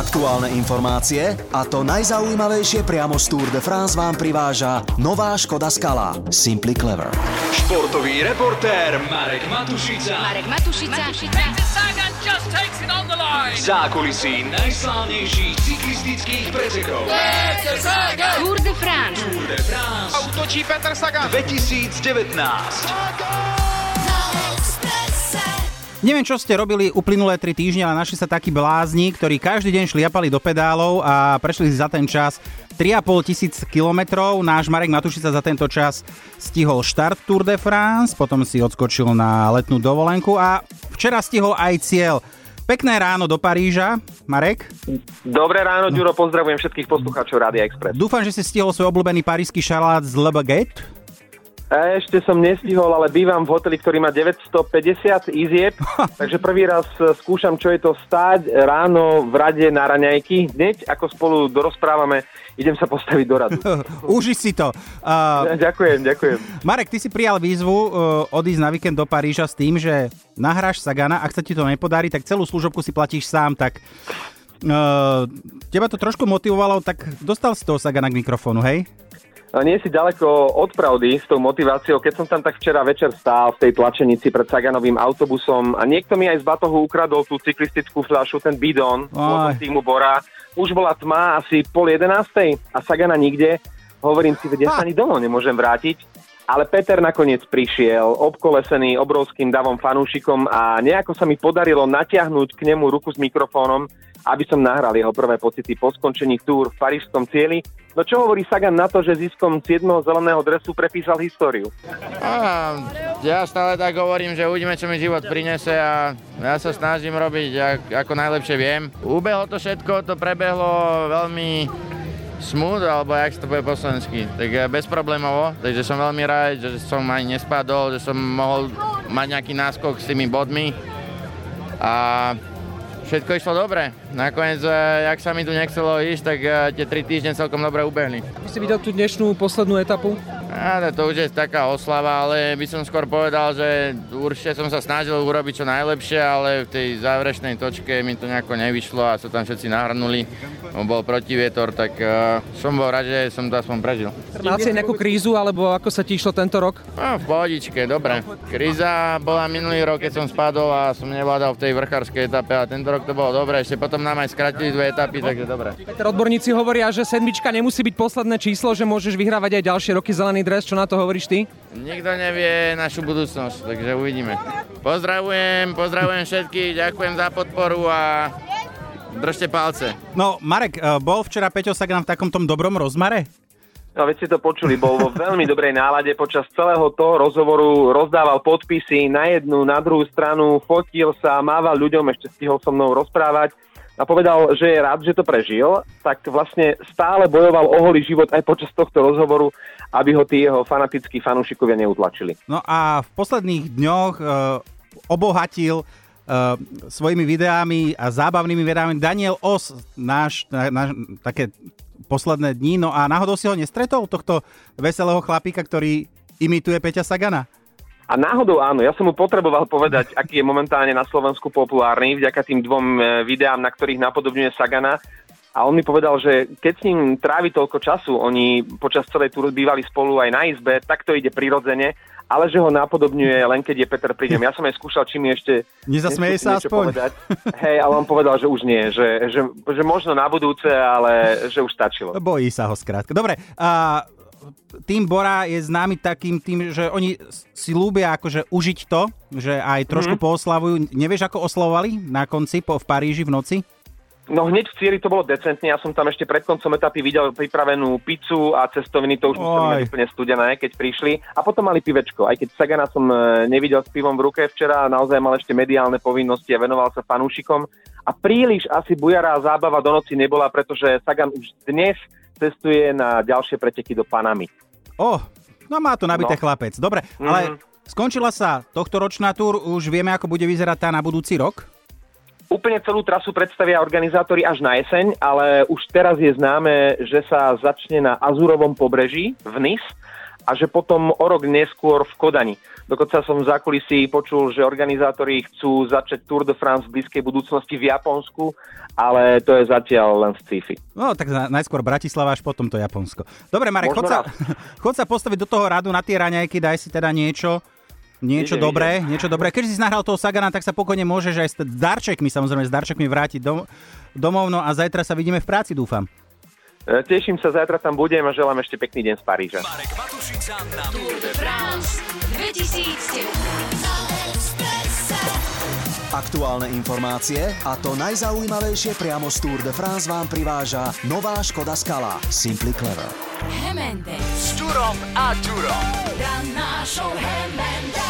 Aktuálne informácie a to najzaujímavejšie priamo z Tour de France vám priváža nová Škoda Skala Simply Clever. Športový reportér Marek Matušica. Marek Matušica. V zákulisí najslávnejších cyklistických pretekov. Tour de France. Tour de France Útočí Petr Sagan. 2019. Neviem, čo ste robili uplynulé 3 týždne, ale našli sa takí blázni, ktorí každý deň šliapali do pedálov a prešli si za ten čas 3,5 tisíc kilometrov. Náš Marek Matušica za tento čas stihol štart Tour de France, potom si odskočil na letnú dovolenku a včera stihol aj cieľ. Pekné ráno do Paríža, Marek. Dobré ráno, Ďuro, pozdravujem všetkých poslucháčov Rádia Express. Dúfam, že si stihol svoj obľúbený parížsky šalát z Le Baguette. Ešte som nestihol, ale bývam v hoteli, ktorý má 950 izieb, takže prvý raz e, skúšam, čo je to stáť ráno v rade na raňajky. Hneď ako spolu dorozprávame, idem sa postaviť do radu. Uži si to. Uh, ďakujem, ďakujem. Marek, ty si prijal výzvu uh, odísť na víkend do Paríža s tým, že nahráš Sagana, ak sa ti to nepodarí, tak celú služobku si platíš sám, tak uh, teba to trošku motivovalo, tak dostal si toho Sagana k mikrofónu, hej? Nie si ďaleko od pravdy s tou motiváciou, keď som tam tak včera večer stál v tej tlačenici pred Saganovým autobusom a niekto mi aj z batohu ukradol tú cyklistickú fľašu, ten bidon, od týmu Bora. Už bola tma, asi pol jedenástej a Sagana nikde. Hovorím si, veď ja sa ani domov nemôžem vrátiť. Ale Peter nakoniec prišiel, obkolesený obrovským davom fanúšikom a nejako sa mi podarilo natiahnuť k nemu ruku s mikrofónom, aby som nahral jeho prvé pocity po skončení túr v parížskom cieli. No čo hovorí Sagan na to, že ziskom 7. zeleného dresu prepísal históriu? Ja stále tak hovorím, že uvidíme, čo mi život prinese a ja sa snažím robiť, ak, ako najlepšie viem. Ubehlo to všetko, to prebehlo veľmi smooth, alebo jak to bude po slovensky, tak eh, bezproblémovo, takže som veľmi rád, že som ani nespadol, že som mohol mať nejaký náskok s tými bodmi a všetko išlo dobre. Nakoniec, eh, jak sa mi tu nechcelo ísť, tak eh, tie tri týždne celkom dobre ubehli. Ty si videl tú dnešnú poslednú etapu? Áno, to už je taká oslava, ale by som skôr povedal, že určite som sa snažil urobiť čo najlepšie, ale v tej záverečnej točke mi to nejako nevyšlo a sa tam všetci nahrnuli. Bol protivietor, tak uh, som bol rád, že som to aspoň prežil. Mal si nejakú krízu, alebo ako sa ti išlo tento rok? No, v pohodičke, dobre. Kríza bola minulý rok, keď som spadol a som nevládal v tej vrchárskej etape a tento rok to bolo dobre. Ešte potom nám aj skratili dve etapy, takže dobre. Peter, odborníci hovoria, že sedmička nemusí byť posledné číslo, že môžeš vyhrávať aj ďalšie roky zelený dres. Čo na to hovoríš ty? Nikto nevie našu budúcnosť, takže uvidíme. Pozdravujem, pozdravujem všetkých, ďakujem za podporu a držte palce. No, Marek, eh, bol včera Peťo Sagan v takom tom dobrom rozmare? No veď ste to počuli, bol vo veľmi dobrej nálade počas celého toho rozhovoru, rozdával podpisy na jednu, na druhú stranu, fotil sa, mával ľuďom, ešte stihol so mnou rozprávať a povedal, že je rád, že to prežil, tak vlastne stále bojoval o holý život aj počas tohto rozhovoru, aby ho tí jeho fanatickí fanúšikovia neutlačili. No a v posledných dňoch e, obohatil e, svojimi videami a zábavnými videami Daniel Os, náš, náš také posledné dni. No a náhodou si ho nestretol, tohto veselého chlapíka, ktorý imituje Peťa Sagana? A náhodou áno, ja som mu potreboval povedať, aký je momentálne na Slovensku populárny, vďaka tým dvom e, videám, na ktorých napodobňuje Sagana. A on mi povedal, že keď s ním trávi toľko času, oni počas celej túry bývali spolu aj na izbe, tak to ide prirodzene, ale že ho napodobňuje len keď je Peter pri ňom. Ja som aj skúšal, či mi ešte... Nezasmeje sa aspoň. Povedať. Hej, ale on povedal, že už nie, že, že, že možno na budúce, ale že už stačilo. Bojí sa ho skrátka. Dobre, a tým Bora je známy takým tým, že oni si ľúbia akože užiť to, že aj trošku mm-hmm. pooslavujú. Nevieš, ako oslavovali na konci po, v Paríži v noci? No hneď v cieli to bolo decentne, ja som tam ešte pred koncom etapy videl pripravenú pizzu a cestoviny, to už museli úplne studené, keď prišli. A potom mali pivečko, aj keď Sagana som e, nevidel s pivom v ruke včera, naozaj mal ešte mediálne povinnosti a venoval sa fanúšikom. A príliš asi bujará zábava do noci nebola, pretože Sagan už dnes cestuje na ďalšie preteky do Panamy. Oh, no má to nabité No. chlapec. Dobre, ale skončila sa tohto ročná túr, už vieme, ako bude vyzerať tá na budúci rok? Úplne celú trasu predstavia organizátori až na jeseň, ale už teraz je známe, že sa začne na Azurovom pobreží v Nice a že potom o rok neskôr v Kodani. Dokonca som za kulisy počul, že organizátori chcú začať Tour de France v blízkej budúcnosti v Japonsku, ale to je zatiaľ len v sci-fi. No, tak na- najskôr Bratislava, až potom to Japonsko. Dobre, Marek, chod sa, chod sa postaviť do toho radu na tie raňajky, daj si teda niečo, niečo Ide, dobré, niečo dobré. Keď si nahral toho Sagana, tak sa pokojne môžeš aj s darčekmi, samozrejme s darčekmi vrátiť dom- domov, no a zajtra sa vidíme v práci, dúfam. E, Teším sa, zajtra tam budem a želám ešte pekný deň z Paríža. Marek Matušica na Tour de France 2019. Aktuálne informácie a to najzaujímavejšie priamo z Tour de France vám priváža nová Škoda Skala Simply Clever. Hemende. s Turom a Turom. Ranná show Hemende.